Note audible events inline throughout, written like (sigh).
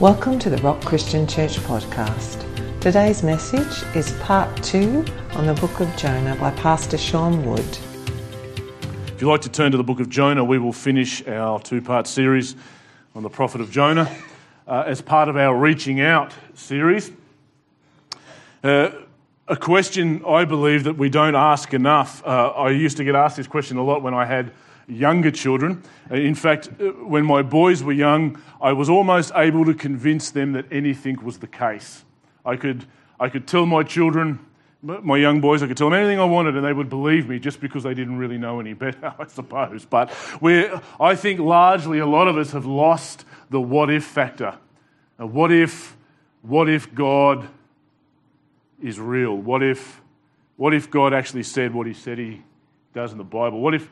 Welcome to the Rock Christian Church podcast. Today's message is part two on the book of Jonah by Pastor Sean Wood. If you'd like to turn to the book of Jonah, we will finish our two part series on the prophet of Jonah uh, as part of our Reaching Out series. Uh, a question I believe that we don't ask enough. Uh, I used to get asked this question a lot when I had younger children. Uh, in fact, uh, when my boys were young, I was almost able to convince them that anything was the case. I could, I could tell my children, my young boys, I could tell them anything I wanted and they would believe me just because they didn't really know any better, (laughs) I suppose. But we're, I think largely a lot of us have lost the what if factor. What if, what if God is real? What if, what if God actually said what he said he does in the Bible? What if,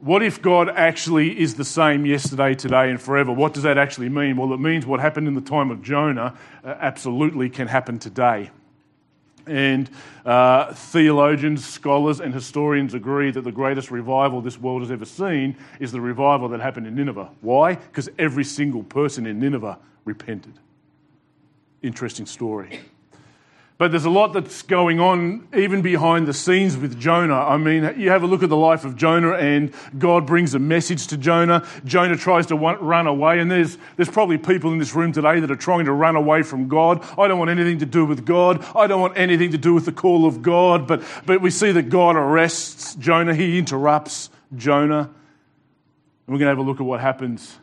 what if God actually is the same yesterday, today, and forever? What does that actually mean? Well, it means what happened in the time of Jonah uh, absolutely can happen today. And uh, theologians, scholars, and historians agree that the greatest revival this world has ever seen is the revival that happened in Nineveh. Why? Because every single person in Nineveh repented. Interesting story. But there's a lot that's going on even behind the scenes with Jonah. I mean, you have a look at the life of Jonah, and God brings a message to Jonah. Jonah tries to run away, and there's, there's probably people in this room today that are trying to run away from God. I don't want anything to do with God. I don't want anything to do with the call of God. But, but we see that God arrests Jonah, He interrupts Jonah. And we're going to have a look at what happens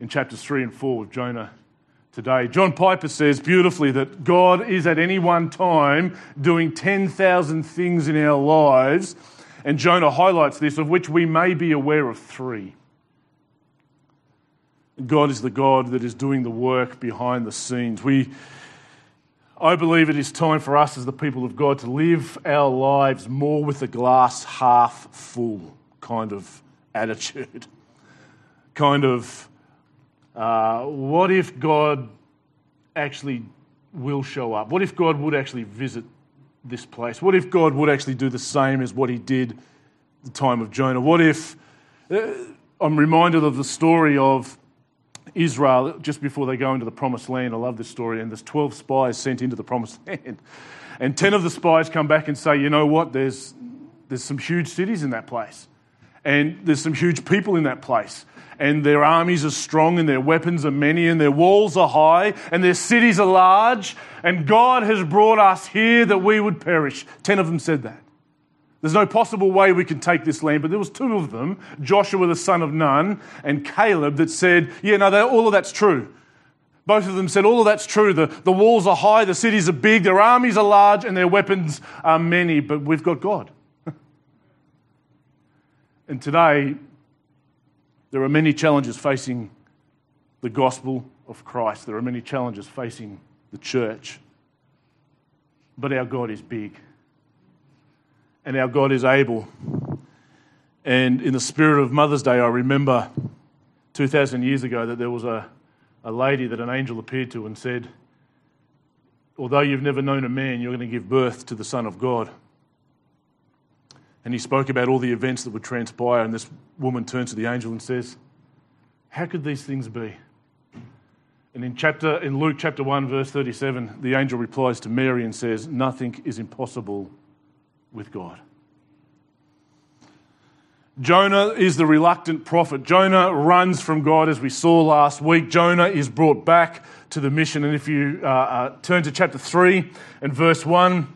in chapters 3 and 4 with Jonah today. John Piper says beautifully that God is at any one time doing 10,000 things in our lives, and Jonah highlights this, of which we may be aware of three. God is the God that is doing the work behind the scenes. We, I believe it is time for us as the people of God to live our lives more with the glass half full kind of attitude, kind of uh, what if God actually will show up? What if God would actually visit this place? What if God would actually do the same as what he did the time of Jonah? What if uh, I'm reminded of the story of Israel just before they go into the promised land. I love this story. And there's 12 spies sent into the promised (laughs) land. And 10 of the spies come back and say, you know what? There's, there's some huge cities in that place. And there's some huge people in that place and their armies are strong and their weapons are many and their walls are high and their cities are large and God has brought us here that we would perish. Ten of them said that. There's no possible way we can take this land, but there was two of them, Joshua the son of Nun and Caleb, that said, yeah, no, all of that's true. Both of them said, all of that's true. The, the walls are high, the cities are big, their armies are large, and their weapons are many, but we've got God. And today, there are many challenges facing the gospel of Christ. There are many challenges facing the church. But our God is big. And our God is able. And in the spirit of Mother's Day, I remember 2,000 years ago that there was a, a lady that an angel appeared to and said, Although you've never known a man, you're going to give birth to the Son of God. And he spoke about all the events that would transpire. And this woman turns to the angel and says, How could these things be? And in, chapter, in Luke chapter 1, verse 37, the angel replies to Mary and says, Nothing is impossible with God. Jonah is the reluctant prophet. Jonah runs from God, as we saw last week. Jonah is brought back to the mission. And if you uh, uh, turn to chapter 3 and verse 1,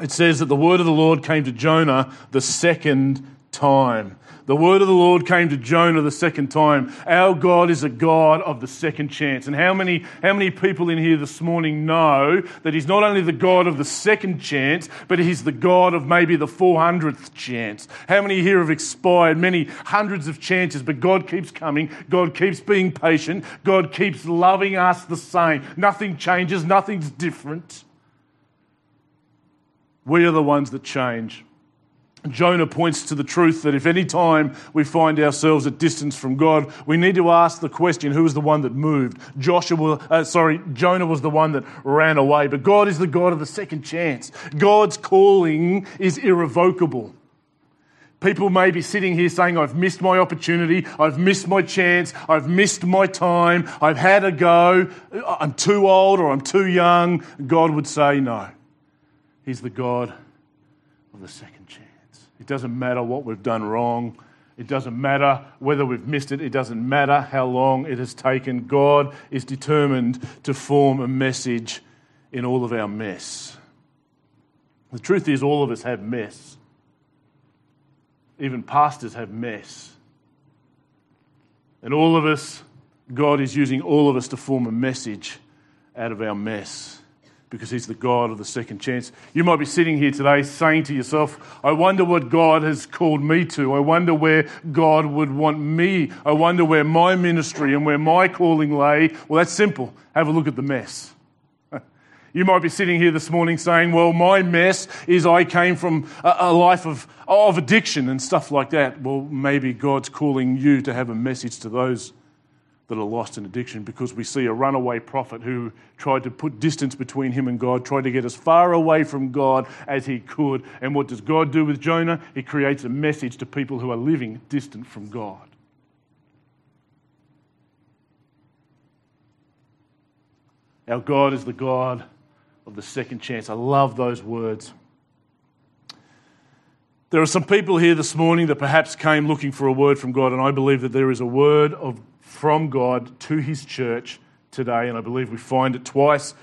it says that the word of the Lord came to Jonah the second time. The word of the Lord came to Jonah the second time. Our God is a God of the second chance. And how many, how many people in here this morning know that He's not only the God of the second chance, but He's the God of maybe the 400th chance? How many here have expired many hundreds of chances, but God keeps coming. God keeps being patient. God keeps loving us the same. Nothing changes, nothing's different. We are the ones that change. Jonah points to the truth that if any time we find ourselves at distance from God, we need to ask the question, who was the one that moved? Joshua, uh, sorry, Jonah was the one that ran away, but God is the God of the second chance. God's calling is irrevocable. People may be sitting here saying, I've missed my opportunity, I've missed my chance, I've missed my time, I've had a go, I'm too old or I'm too young. God would say, No. He's the God of the second chance. It doesn't matter what we've done wrong. It doesn't matter whether we've missed it. It doesn't matter how long it has taken. God is determined to form a message in all of our mess. The truth is, all of us have mess. Even pastors have mess. And all of us, God is using all of us to form a message out of our mess because He's the God of the second chance. You might be sitting here today saying to yourself, I wonder what God has called me to. I wonder where God would want me. I wonder where my ministry and where my calling lay. Well, that's simple. Have a look at the mess. (laughs) You might be sitting here this morning saying, Well, my mess is I came from a, life of, of addiction and stuff like that. Well, maybe God's calling you to have a message to those that are lost in addiction because we see a runaway prophet who tried to put distance between him and God, tried to get as far away from God as he could. And what does God do with Jonah? He creates a message to people who are living distant from God. Our God is the God of the second chance. I love those words. There are some people here this morning that perhaps came looking for a word from God, and I believe that there is a word of, from God to His church today, and I believe we find it twice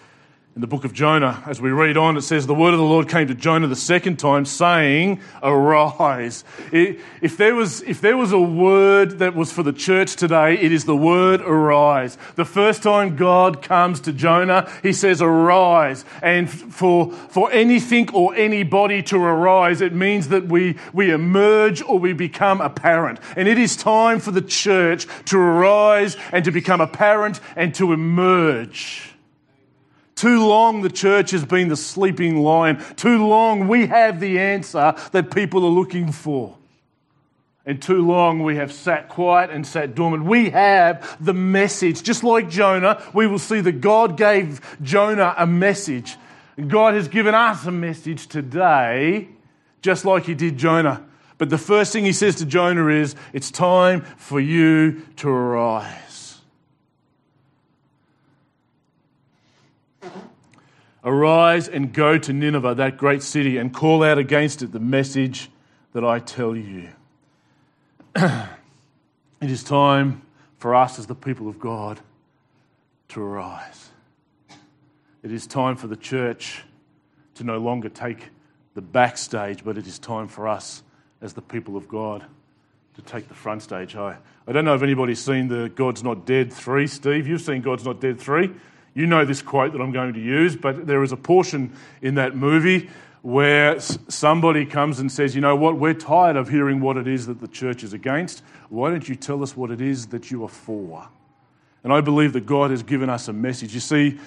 in the book of Jonah, as we read on, it says, The word of the Lord came to Jonah the second time, saying, Arise. If there, was, if there was a word that was for the church today, it is the word arise. The first time God comes to Jonah, he says, Arise. And for, for anything or anybody to arise, it means that we, we emerge or we become apparent. And it is time for the church to arise and to become apparent and to emerge. Too long the church has been the sleeping lion. Too long we have the answer that people are looking for. And too long we have sat quiet and sat dormant. We have the message. Just like Jonah, we will see that God gave Jonah a message. God has given us a message today, just like He did Jonah. But the first thing He says to Jonah is, It's time for you to arise. Arise and go to Nineveh, that great city, and call out against it the message that I tell you. (clears throat) it is time for us as the people of God to arise. It is time for the church to no longer take the backstage, but it is time for us as the people of God to take the front stage. I, I don't know if anybody's seen the God's Not Dead 3, Steve. You've seen God's Not Dead 3. You know this quote that I'm going to use, but there is a portion in that movie where somebody comes and says, You know what, we're tired of hearing what it is that the church is against. Why don't you tell us what it is that you are for? And I believe that God has given us a message. You see,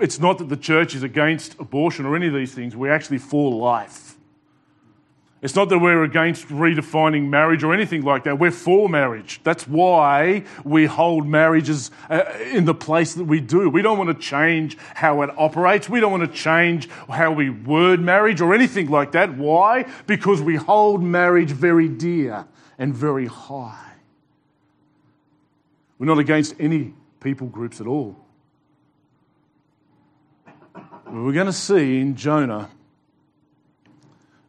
it's not that the church is against abortion or any of these things, we're actually for life. It's not that we're against redefining marriage or anything like that. We're for marriage. That's why we hold marriages uh, in the place that we do. We don't want to change how it operates. We don't want to change how we word marriage or anything like that. Why? Because we hold marriage very dear and very high. We're not against any people groups at all. We're going to see in Jonah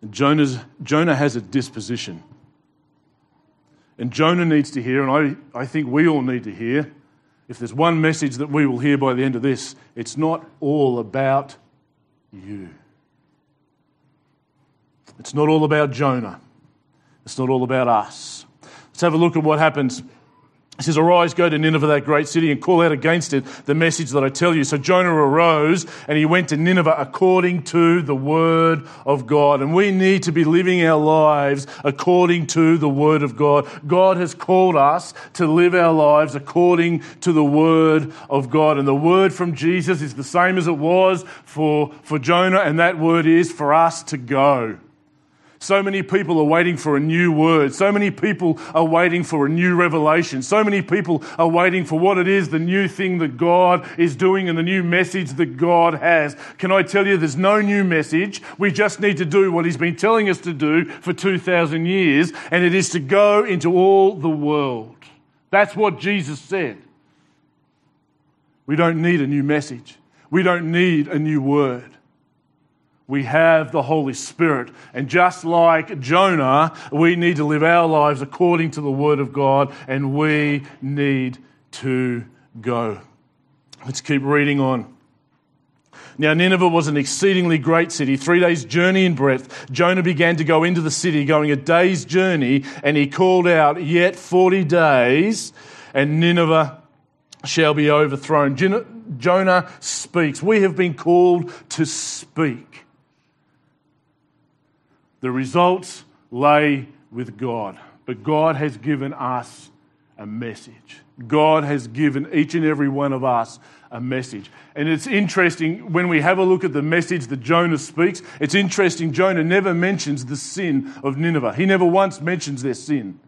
Jonah's, Jonah has a disposition. And Jonah needs to hear, and I, I think we all need to hear, if there's one message that we will hear by the end of this, it's not all about you. It's not all about Jonah. It's not all about us. Let's have a look at what happens he says, Arise, go to Nineveh, that great city, and call out against it the message that I tell you. So Jonah arose and he went to Nineveh according to the word of God. And we need to be living our lives according to the word of God. God has called us to live our lives according to the word of God. And the word from Jesus is the same as it was for, for Jonah, and that word is for us to go. So many people are waiting for a new word. So many people are waiting for a new revelation. So many people are waiting for what it is, the new thing that God is doing and the new message that God has. Can I tell you, there's no new message. We just need to do what He's been telling us to do for 2,000 years, and it is to go into all the world. That's what Jesus said. We don't need a new message. We don't need a new word we have the Holy Spirit. And just like Jonah, we need to live our lives according to the Word of God, and we need to go. Let's keep reading on. Now, Nineveh was an exceedingly great city, three days' journey in breadth. Jonah began to go into the city, going a day's journey, and he called out, Yet 40 days, and Nineveh shall be overthrown. Jonah speaks. We have been called to speak. The results lay with God. But God has given us a message. God has given each and every one of us a message. And it's interesting when we have a look at the message that Jonah speaks, it's interesting Jonah never mentions the sin of Nineveh. He never once mentions their sin.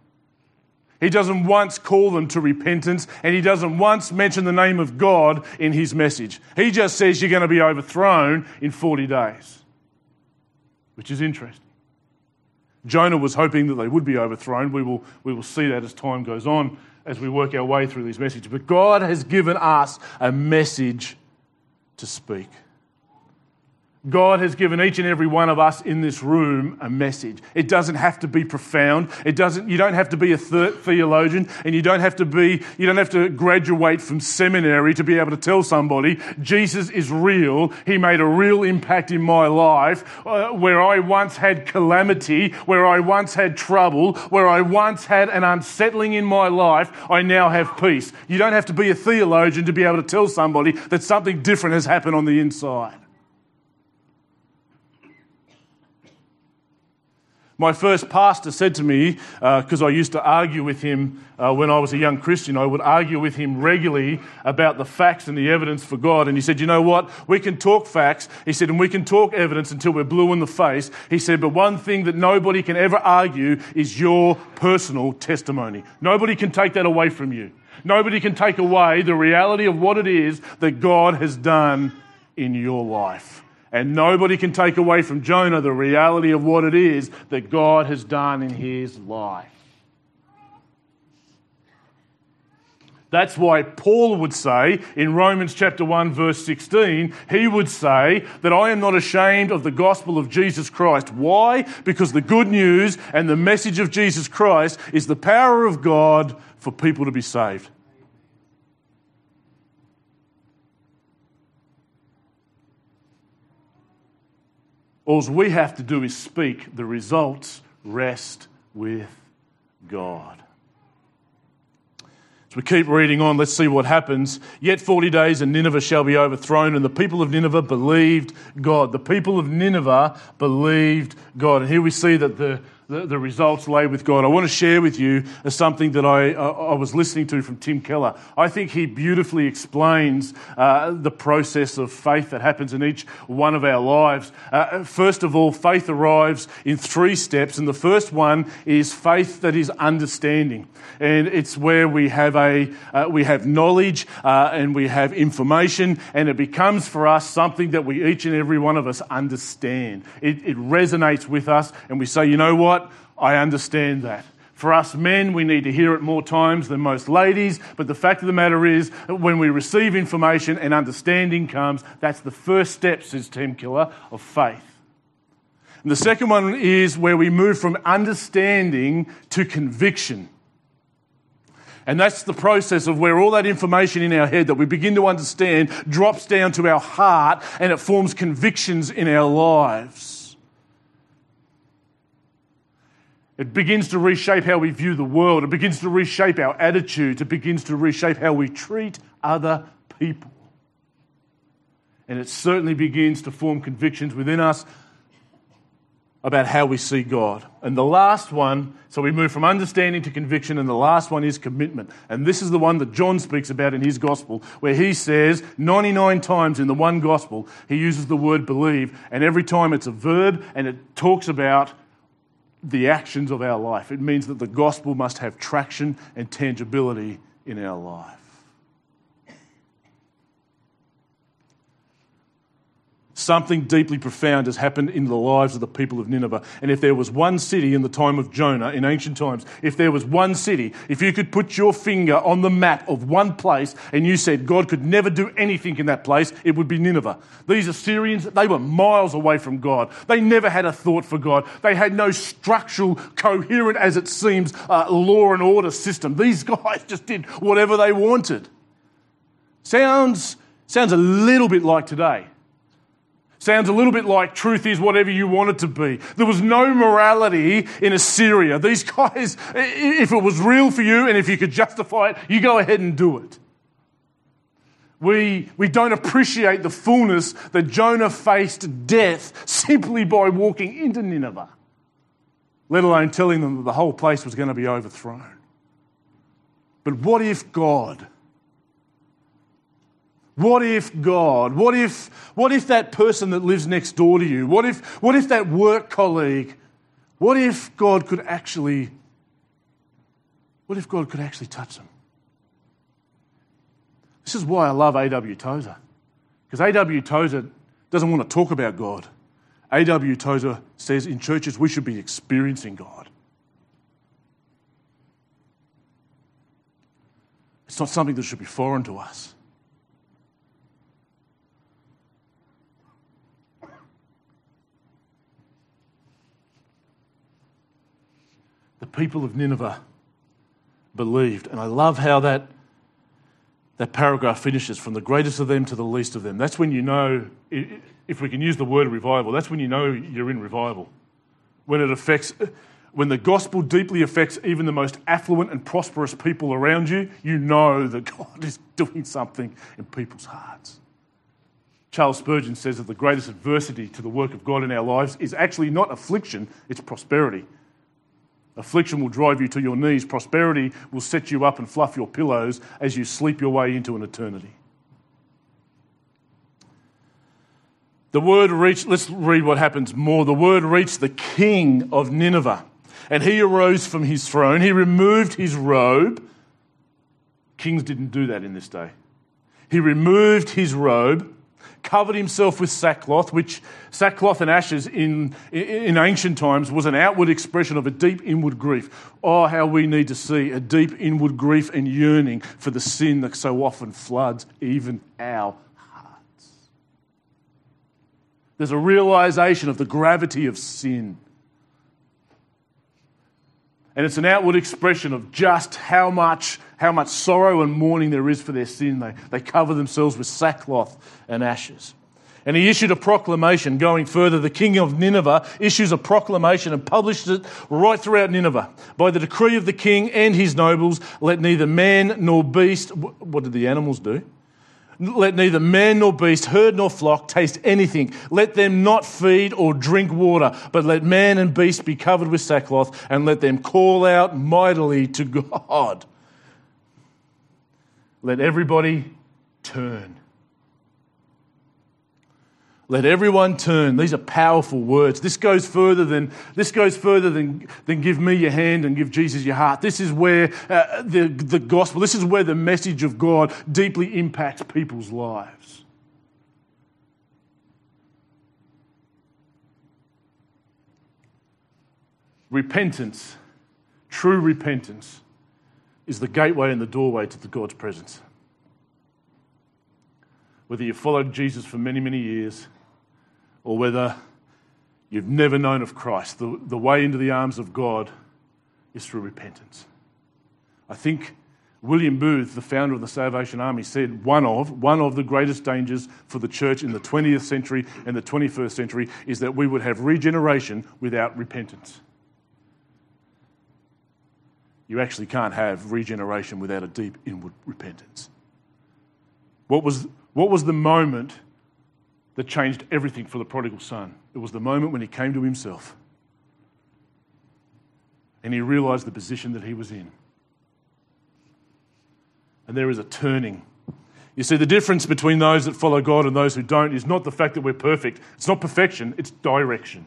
He doesn't once call them to repentance, and he doesn't once mention the name of God in his message. He just says you're going to be overthrown in 40 days, which is interesting. Jonah was hoping that they would be overthrown. We will, we will see that as time goes on as we work our way through these messages. But God has given us a message to speak. God has given each and every one of us in this room a message. It doesn't have to be profound. It doesn't, you don't have to be a theologian and you don't have to be, you don't have to graduate from seminary to be able to tell somebody Jesus is real. He made a real impact in my life uh, where I once had calamity, where I once had trouble, where I once had an unsettling in my life. I now have peace. You don't have to be a theologian to be able to tell somebody that something different has happened on the inside. My first pastor said to me, because uh, I used to argue with him uh, when I was a young Christian, I would argue with him regularly about the facts and the evidence for God. And he said, You know what? We can talk facts. He said, and we can talk evidence until we're blue in the face. He said, but one thing that nobody can ever argue is your personal testimony. Nobody can take that away from you. Nobody can take away the reality of what it is that God has done in your life. And nobody can take away from Jonah the reality of what it is that God has done in his life. That's why Paul would say in Romans chapter 1 verse 16, he would say that I am not ashamed of the gospel of Jesus Christ. Why? Because the good news and the message of Jesus Christ is the power of God for people to be saved. All we have to do is speak. The results rest with God. As we keep reading on, let's see what happens. Yet 40 days and Nineveh shall be overthrown, and the people of Nineveh believed God. The people of Nineveh believed God. And here we see that the, the, the, results lay with God. I want to share with you something that I, I was listening to from Tim Keller. I think he beautifully explains uh, the process of faith that happens in each one of our lives. Uh, first of all, faith arrives in three steps, and the first one is faith that is understanding. And it's where we have, a, uh, we have knowledge uh, and we have information, and it becomes for us something that we, each and every one of us, understand. It, it resonates with us, and we say, you know what? I understand that. For us men, we need to hear it more times than most ladies, but the fact of the matter is, when we receive information and understanding comes, that's the first step, says Tim Keller, of faith. And the second one is where we move from understanding to conviction. And that's the process of where all that information in our head that we begin to understand drops down to our heart and it forms convictions in our lives. It begins to reshape how we view the world. It begins to reshape our attitudes. It begins to reshape how we treat other people. And it certainly begins to form convictions within us about how we see God. And the last one, so we move from understanding to conviction, and the last one is commitment. And this is the one that John speaks about in his gospel, where he says 99 times in the one gospel, he uses the word believe, and every time it's a verb and it talks about the actions of our life. It means that the gospel must have traction and tangibility in our life. Something deeply profound has happened in the lives of the people of Nineveh. And if there was one city in the time of Jonah, in ancient times, if there was one city, if you could put your finger on the map of one place and you said God could never do anything in that place, it would be Nineveh. These Assyrians, they were miles away from God. They never had a thought for God. They had no structural, coherent, as it seems, uh, law and order system. These (laughs) guys just did whatever they wanted. Sounds, sounds a little bit like today. Sounds a little bit like truth is whatever you want it to be. There was no morality in Assyria. These (laughs) guys, if it was real for you and if you could justify it, you go ahead and do it. We, we don't appreciate the fullness that Jonah faced death (laughs) simply by walking into Nineveh, let alone telling them that the whole place was going to be overthrown. But what if God what if God? What if, what if that person that lives next door to you? What if, what if that work colleague? What if God could actually, what if God could actually touch them? This is why I love A.W. Tozer. Because A.W. Tozer doesn't want to talk about God. A.W. Tozer says in churches we should be experiencing God. It's not something that should be foreign to us. People of Nineveh believed. And I love how that, that paragraph finishes from the greatest of them to the least of them. That's when you know, if we can use the word revival, that's when you know you're in revival. When it affects, when the gospel deeply affects even the most affluent and prosperous people around you, you know that God is doing something in people's hearts. Charles Spurgeon says that the greatest adversity to the work of God in our lives is actually not affliction, it's prosperity. Affliction will drive you to your knees. Prosperity will set you up and fluff your pillows as you sleep your way into an eternity. The word reached, let's read what happens more. The word reached the king of Nineveh, and he arose from his throne. He removed his robe. Kings didn't do that in this day. He removed his robe covered himself with sackcloth, which sackcloth and ashes in, in ancient times was an outward expression of a deep inward grief. Oh, how we need to see a deep inward grief and yearning for the sin that so often floods even our hearts. There's a realization of the gravity of sin. And it's an outward expression of just how much, how much sorrow and mourning there is for their sin. They, they cover themselves with sackcloth and ashes. And he issued a proclamation going further. The king of Nineveh issues a proclamation and published it right throughout Nineveh. By the decree of the king and his nobles, let neither man nor beast, what did the animals do? Let neither man nor beast, herd nor flock taste anything. Let them not feed or drink water, but let man and beast be covered with sackcloth, and let them call out mightily to (laughs) God. Let everybody turn. Let everyone turn. These are powerful words. This goes further than, this goes further than, than give me your hand and give Jesus your heart. This is where uh, the, the gospel, this is where the message of God deeply impacts people's lives. Repentance, true repentance, is the gateway and the doorway to the God's presence. Whether you've followed Jesus for many, many years, or whether you've never known of Christ, the, the way into the arms of God is through repentance. I think William Booth, the founder of the Salvation Army, said one of, one of the greatest dangers for the church in the 20th century and the 21st century is that we would have regeneration without repentance. You actually can't have regeneration without a deep inward repentance. What was, what was the moment that changed everything for the prodigal son. It was the moment when he came to himself and he realized the position that he was in. And there is a turning. You see, the difference between those that follow God and those who don't is not the fact that we're perfect. It's not perfection, it's direction.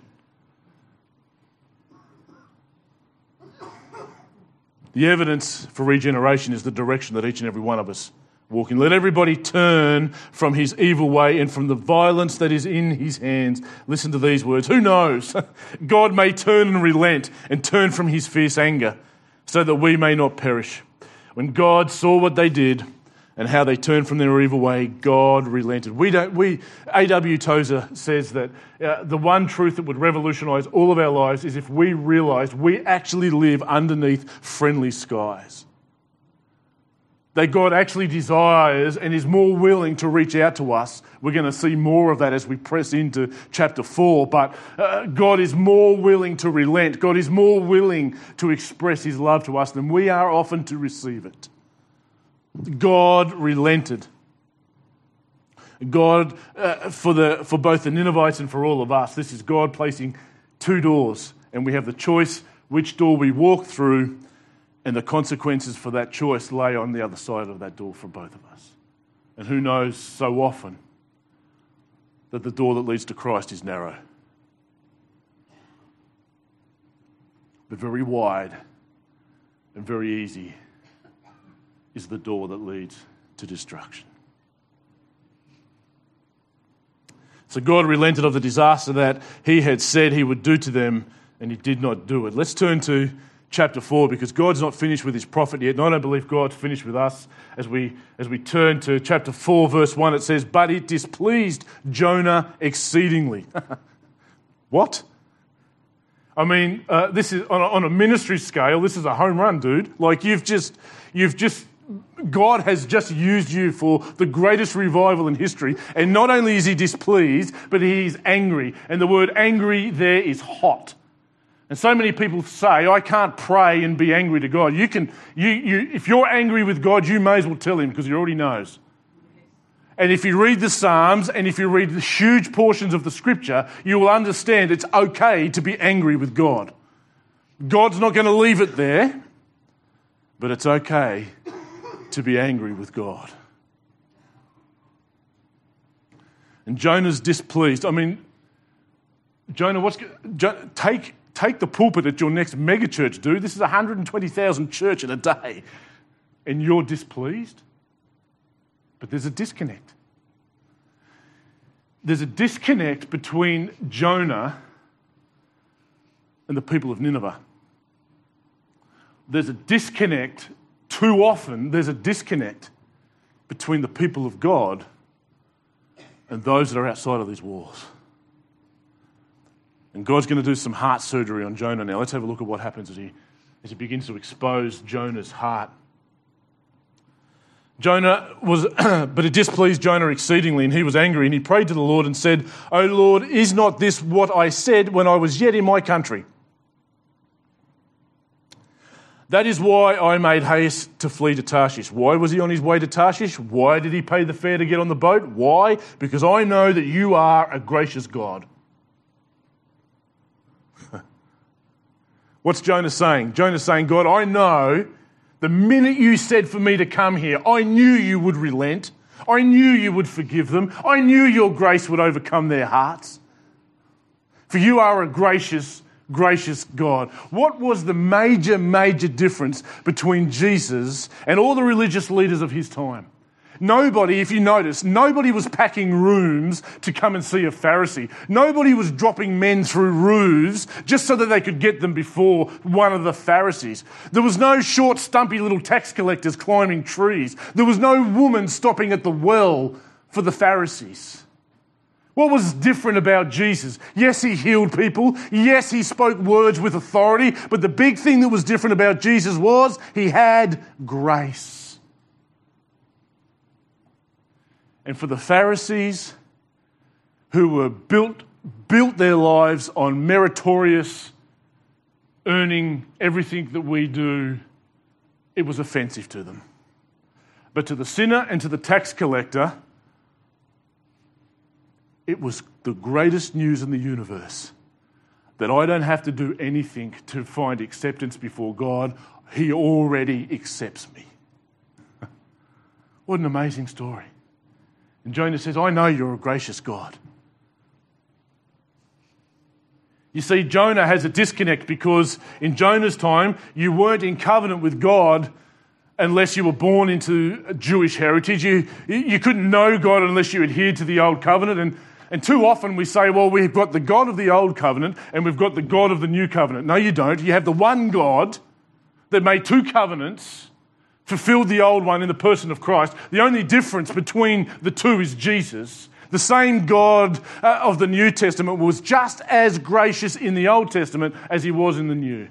The evidence for regeneration is the direction that each and every one of us walk in. Let everybody turn from his evil way and from the violence that is in his hands. Listen to these words. Who knows? (laughs) God may turn and relent and turn from his fierce anger so that we may not perish. When God saw what they did, and how they turned from their evil way, God relented. We don't, we, A.W. Tozer says that uh, the one truth that would revolutionize all of our lives is if we realized we actually live underneath friendly skies. That God actually desires and is more willing to reach out to us. We're going to see more of that as we press into chapter 4. But uh, God is more willing to relent. God is more willing to express his love to us than we are often to receive it. God relented. God, uh, for, the, for both the Ninevites and for all of us, this is God placing two doors, and we have the choice which door we walk through, and the consequences for that choice lay on the other side of that door for both of us. And who knows so often that the door that leads to Christ is narrow, but very wide and very easy is the door that leads to destruction. So God relented of the disaster that he had said he would do to them, and he did not do it. Let's turn to chapter 4 because God's not finished with his prophet yet. And I don't believe God's finished with us. As we, as we turn to chapter 4, verse 1, it says, But it displeased Jonah exceedingly. (laughs) what? I mean, uh, this is on a, on a ministry scale, this is a home run, dude. Like you've just, you've just God has just used you for the greatest revival in history. And not only is he displeased, but he's angry. And the word angry there is hot. And so many people say, I can't pray and be angry to God. You can, you, you, if you're angry with God, you may as well tell him because he already knows. And if you read the Psalms and if you read the huge portions of the scripture, you will understand it's okay to be angry with God. God's not going to leave it there, but it's okay to be angry with God. And Jonah's displeased. I mean, Jonah, what's take take the pulpit at your next megachurch, dude. This is 120,000 church in a day, and you're displeased. But there's a disconnect. There's a disconnect between Jonah and the people of Nineveh. There's a disconnect too often there's a disconnect between the people of God and those that are outside of these walls. And God's going to do some heart surgery on Jonah now. Let's have a look at what happens as he, as he begins to expose Jonah's heart. Jonah was, (clears throat) but it displeased Jonah exceedingly, and he was angry, and he prayed to the Lord and said, O Lord, is not this what I said when I was yet in my country? That is why I made haste to flee to Tarshish. Why was he on his way to Tarshish? Why did he pay the fare to get on the boat? Why? Because I know that you are a gracious God. (laughs) What's Jonah saying? Jonah's saying, God, I know the minute you said for me to come here, I knew you would relent. I knew you would forgive them. I knew your grace would overcome their hearts. For you are a gracious gracious God. What was the major, major difference between Jesus and all the religious leaders of his time? Nobody, if you notice, nobody was packing rooms to come and see a Pharisee. Nobody was dropping men through roofs just so that they could get them before one of the Pharisees. There was no short, stumpy little tax collectors climbing trees. There was no woman stopping at the well for the Pharisees. What was different about Jesus? Yes, he healed people. Yes, he spoke words with authority. But the big thing that was different about Jesus was he had grace. And for the Pharisees, who were built, built their lives on meritorious earning everything that we do, it was offensive to them. But to the sinner and to the tax collector, it was the greatest news in the universe that I don't have to do anything to find acceptance before God. He already accepts me. (laughs) what an amazing story. And Jonah says, I know you're a gracious God. You see, Jonah has a disconnect because in Jonah's time, you weren't in covenant with God unless you were born into a Jewish heritage. You, you couldn't know God unless you adhered to the old covenant. And, and too often we say, well, we've got the God of the old covenant and we've got the God of the new covenant. No, you don't. You have the one God that made two covenants, fulfilled the old one in the person of Christ. The only difference between the two is Jesus. The same God uh, of the New Testament was just as gracious in the Old Testament as he was in the New.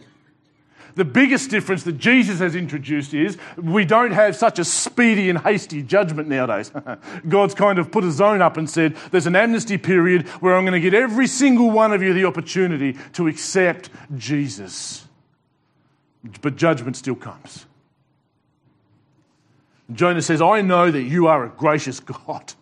The biggest difference that Jesus has introduced is we don't have such a speedy and hasty judgment nowadays. (laughs) God's kind of put a zone up and said, there's an amnesty period where I'm going to get every single one of you the opportunity to accept Jesus. But judgment still comes. Jonah says, I know that you are a gracious God.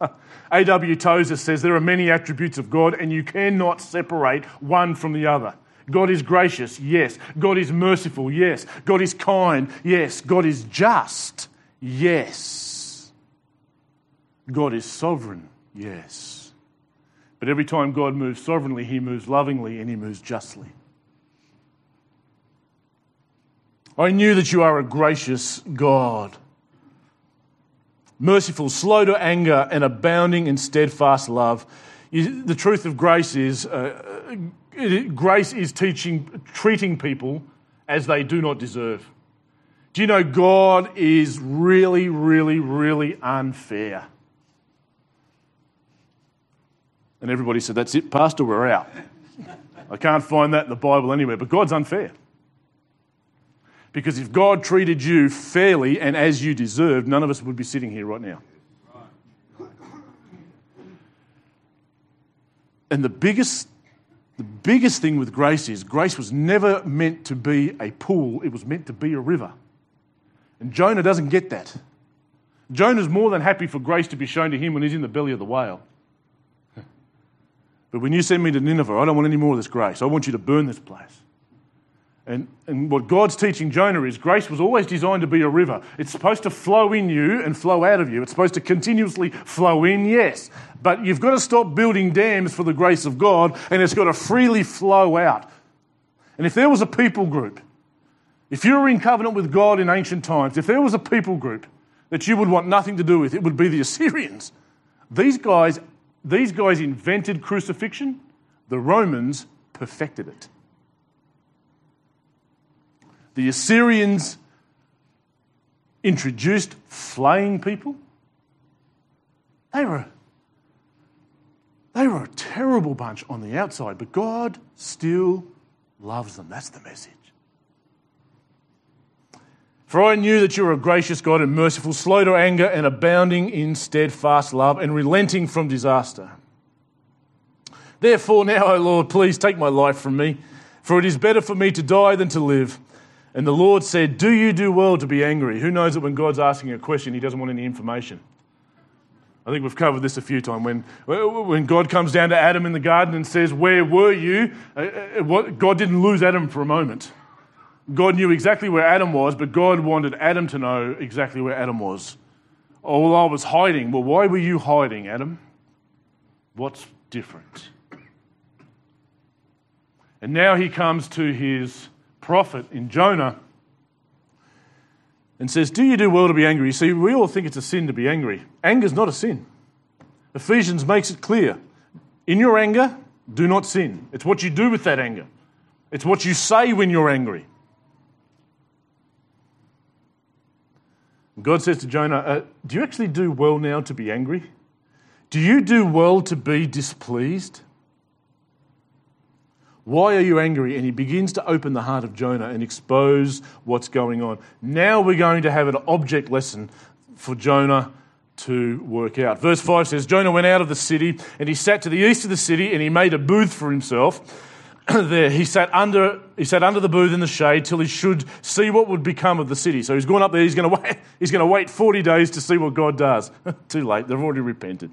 (laughs) A.W. Tozer says there are many attributes of God and you cannot separate one from the other. God is gracious, yes. God is merciful, yes. God is kind, yes. God is just, yes. God is sovereign, yes. But every time God moves sovereignly, he moves lovingly and he moves justly. I knew that you are a gracious God, merciful, slow to anger, and abounding in steadfast love. You, the truth of grace is uh, grace is teaching, treating people as they do not deserve. Do you know God is really, really, really unfair? And everybody said, That's it, Pastor, we're out. I can't find that in the Bible anywhere, but God's unfair. Because if God treated you fairly and as you deserved, none of us would be sitting here right now. And the biggest the biggest thing with grace is grace was never meant to be a pool, it was meant to be a river. And Jonah doesn't get that. Jonah's more than happy for grace to be shown to him when he's in the belly of the whale. But when you send me to Nineveh, I don't want any more of this grace. I want you to burn this place. And, and what God's teaching Jonah is grace was always designed to be a river. It's supposed to flow in you and flow out of you. It's supposed to continuously flow in, yes. But you've got to stop building dams for the grace of God and it's got to freely flow out. And if there was a people group, if you were in covenant with God in ancient times, if there was a people group that you would want nothing to do with, it would be the Assyrians. These guys, these guys invented crucifixion, the Romans perfected it. The Assyrians introduced flaying people. They were, they were a terrible bunch on the outside, but God still loves them. That's the message. For I knew that you were a gracious God and merciful, slow to anger and abounding in steadfast love and relenting from disaster. Therefore, now, O Lord, please take my life from me, for it is better for me to die than to live. And the Lord said, Do you do well to be angry? Who knows that when God's asking a question, he doesn't want any information? I think we've covered this a few times. When, when God comes down to Adam in the garden and says, Where were you? Uh, uh, God didn't lose Adam for a moment. God knew exactly where Adam was, but God wanted Adam to know exactly where Adam was. Oh, I was hiding. Well, why were you hiding, Adam? What's different? And now he comes to his prophet in Jonah and says, Do you do well to be angry? See, we all think it's a sin to be angry. Anger is not a sin. Ephesians makes it clear. In your anger, do not sin. It's what you do with that anger, it's what you say when you're angry. God says to Jonah, uh, Do you actually do well now to be angry? Do you do well to be displeased? Why are you angry? And he begins to open the heart of Jonah and expose what's going on. Now we're going to have an object lesson for Jonah to work out. Verse 5 says Jonah went out of the city and he sat to the east of the city and he made a booth for himself. (clears throat) there he sat under he sat under the booth in the shade till he should see what would become of the city. So he's gone up there, he's going (laughs) to wait, he's going to wait 40 days to see what God does. (laughs) Too late, they've already repented.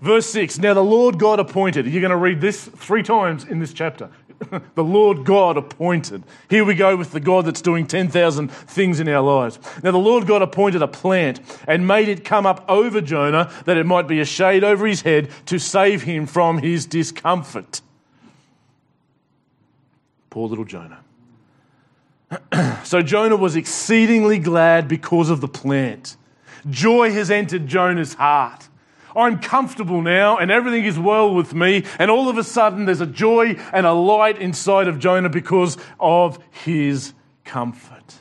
Verse 6 Now the Lord God appointed. You're going to read this three times in this chapter. (laughs) the Lord God appointed. Here we go with the God that's doing 10,000 things in our lives. Now, the Lord God appointed a plant and made it come up over Jonah that it might be a shade over his head to save him from his discomfort. Poor little Jonah. (clears throat) so Jonah was exceedingly glad because of the plant. Joy has entered Jonah's heart. I'm comfortable now and everything is well with me. And all of a sudden, there's a joy and a light inside of Jonah because of his comfort.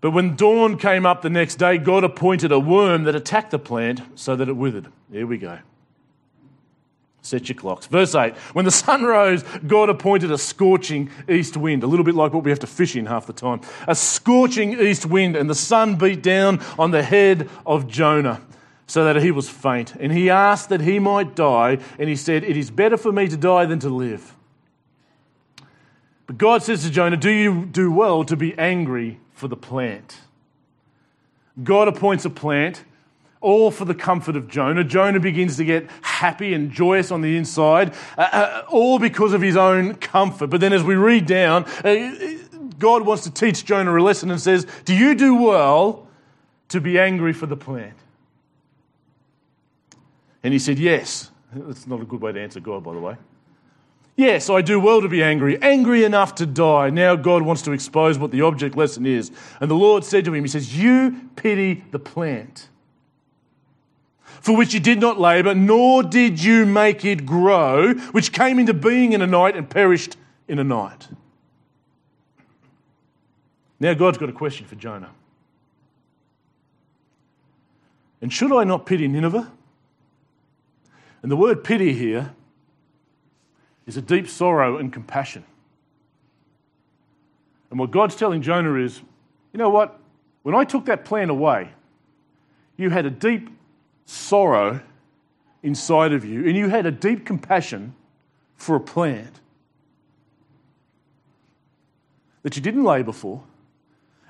But when dawn came up the next day, God appointed a worm that attacked the plant so that it withered. Here we go. Set your clocks. Verse 8 When the sun rose, God appointed a scorching east wind, a little bit like what we have to fish in half the time. A scorching east wind, and the sun beat down on the head of Jonah so that he was faint. And he asked that he might die, and he said, It is better for me to die than to live. But God says to Jonah, Do you do well to be angry for the plant? God appoints a plant all for the comfort of Jonah. Jonah begins to get happy and joyous on the inside, uh, uh, all because of his own comfort. But then as we read down, uh, God wants to teach Jonah a lesson and says, Do you do well to be angry for the plant? And he said, Yes. That's not a good way to answer God, by the way. Yes, I do well to be angry, angry enough to die. Now God wants to expose what the object lesson is. And the Lord said to him, He says, You pity the plant for which you did not labour, nor did you make it grow, which came into being in a night and perished in a night. Now, God's got a question for Jonah. And should I not pity Nineveh? And the word pity here is a deep sorrow and compassion. And what God's telling Jonah is, you know what? When I took that plan away, you had a deep sorrow inside of you and you had a deep compassion for a plant that you didn't labour for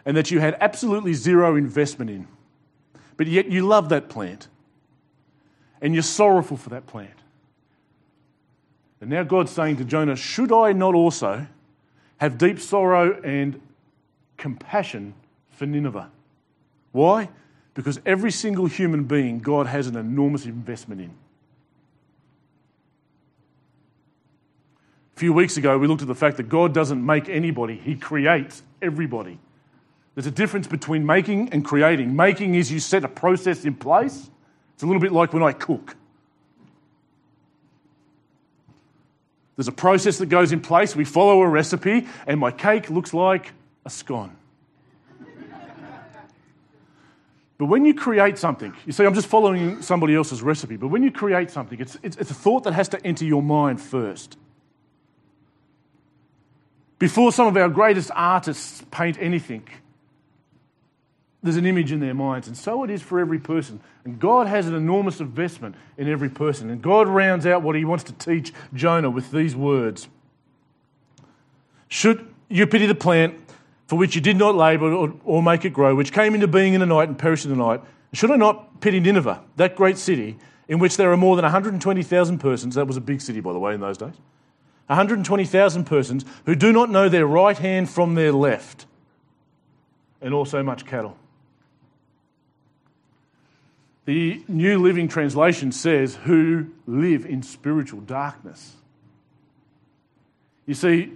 and that you had absolutely zero investment in, but yet you love that plant and you're sorrowful for that plant. And now God's saying to Jonah, Should I not also have deep sorrow and compassion for Nineveh? Why? Because every single human being, God has an enormous investment in. A few weeks ago, we looked at the fact that God doesn't make anybody, He creates everybody. There's a difference between making and creating. Making is you set a process in place. It's a little bit like when I cook. There's a process that goes in place. We follow a recipe, and my cake looks like a scone. But when you create something, you see, I'm just following somebody else's recipe, but when you create something, it's, it's, it's, a thought that has to enter your mind first. Before some of our greatest artists paint anything, there's an image in their minds, and so it is for every person. And God has an enormous investment in every person. And God rounds out what he wants to teach Jonah with these words Should you pity the plant for which you did not labour or, or make it grow, which came into being in the night and perished in the night. Should I not pity Nineveh, that great city, in which there are more than 120,000 persons? That was a big city, by the way, in those days. 120,000 persons who do not know their right hand from their left, and also much cattle. The New Living Translation says, who live in spiritual darkness. You see,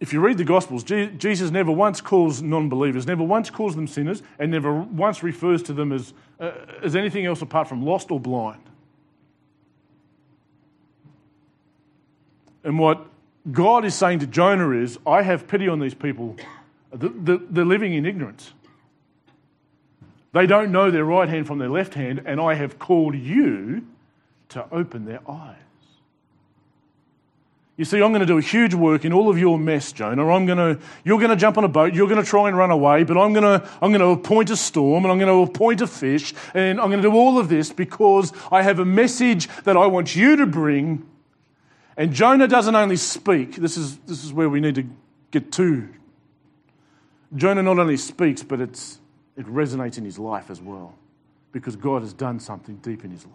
if you read the Gospels, Jesus never once calls non believers, never once calls them sinners, and never once refers to them as, uh, as anything else apart from lost or blind. And what God is saying to Jonah is, I have pity on these people. They're living in ignorance. They don't know their right hand from their left hand, and I have called you to open their eyes. You see, I'm going to do a huge work in all of your mess, Jonah. I'm going to, you're going to jump on a boat, you're going to try and run away, but I'm going to, I'm going to appoint a storm and I'm going to appoint a fish and I'm going to do all of this because I have a message that I want you to bring. And Jonah doesn't only speak, this is, this is where we need to get to. Jonah not only speaks, but it's, it resonates in his life as well because God has done something deep in his life.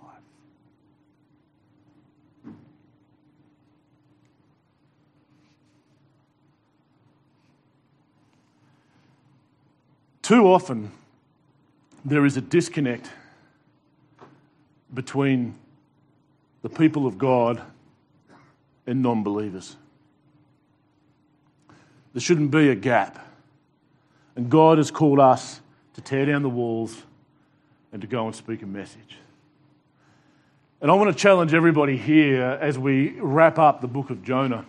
Too often, there is a disconnect between the people of God and non believers. There shouldn't be a gap. And God has called us to tear down the walls and to go and speak a message. And I want to challenge everybody here as we wrap up the book of Jonah.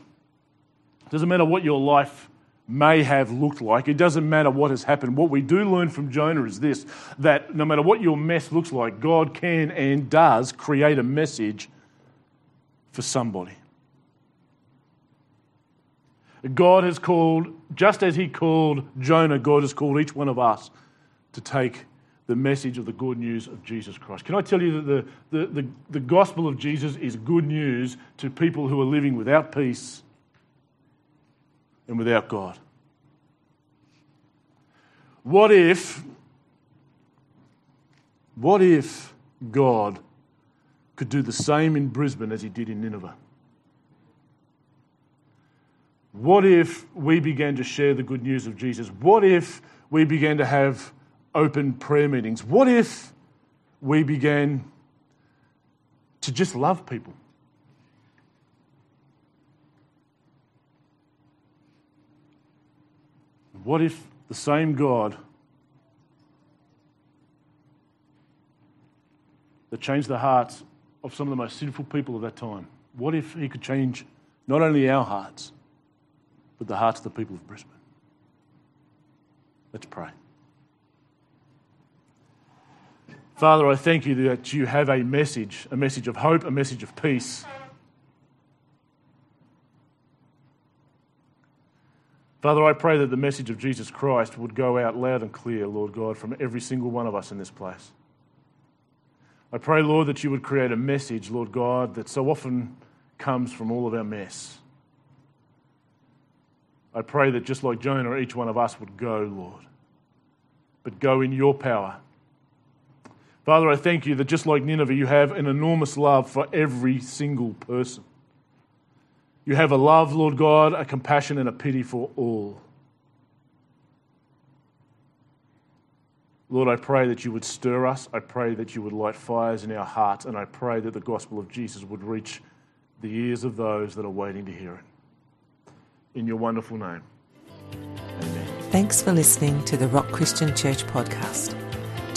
It doesn't matter what your life may have looked like, it doesn't matter what has happened. What we do learn from Jonah is this that no matter what your mess looks like, God can and does create a message for somebody. God has called, just as He called Jonah, God has called each one of us to take the message of the good news of Jesus Christ. Can I tell you that the, the, the, the, gospel of Jesus is good news to people who are living without peace and without God? What if, what if God could do the same in Brisbane as he did in Nineveh? What if we began to share the good news of Jesus? What if we began to have open prayer meetings? What if we began to just love people? What if the same God that changed the hearts of some of the most sinful people of that time, what if He could change not only our hearts, but the hearts of the people of Brisbane? Let's pray. Father, I thank you that you have a message, a message of hope, a message of peace. Father, I pray that the message of Jesus Christ would go out loud and clear, Lord God, from every single one of us in this place. I pray, Lord, that you would create a message, Lord God, that so often comes from all of our mess. I pray that just like Jonah, each one of us would go, Lord, but go in your power Father, I thank you that just like Nineveh, you have an enormous love for every single person. You have a love, Lord God, a compassion, and a pity for all. Lord, I pray that you would stir us. I pray that you would light fires in our hearts. And I pray that the gospel of Jesus would reach the ears of those that are waiting to hear it. In your wonderful name. Amen. Thanks for listening to the Rock Christian Church podcast.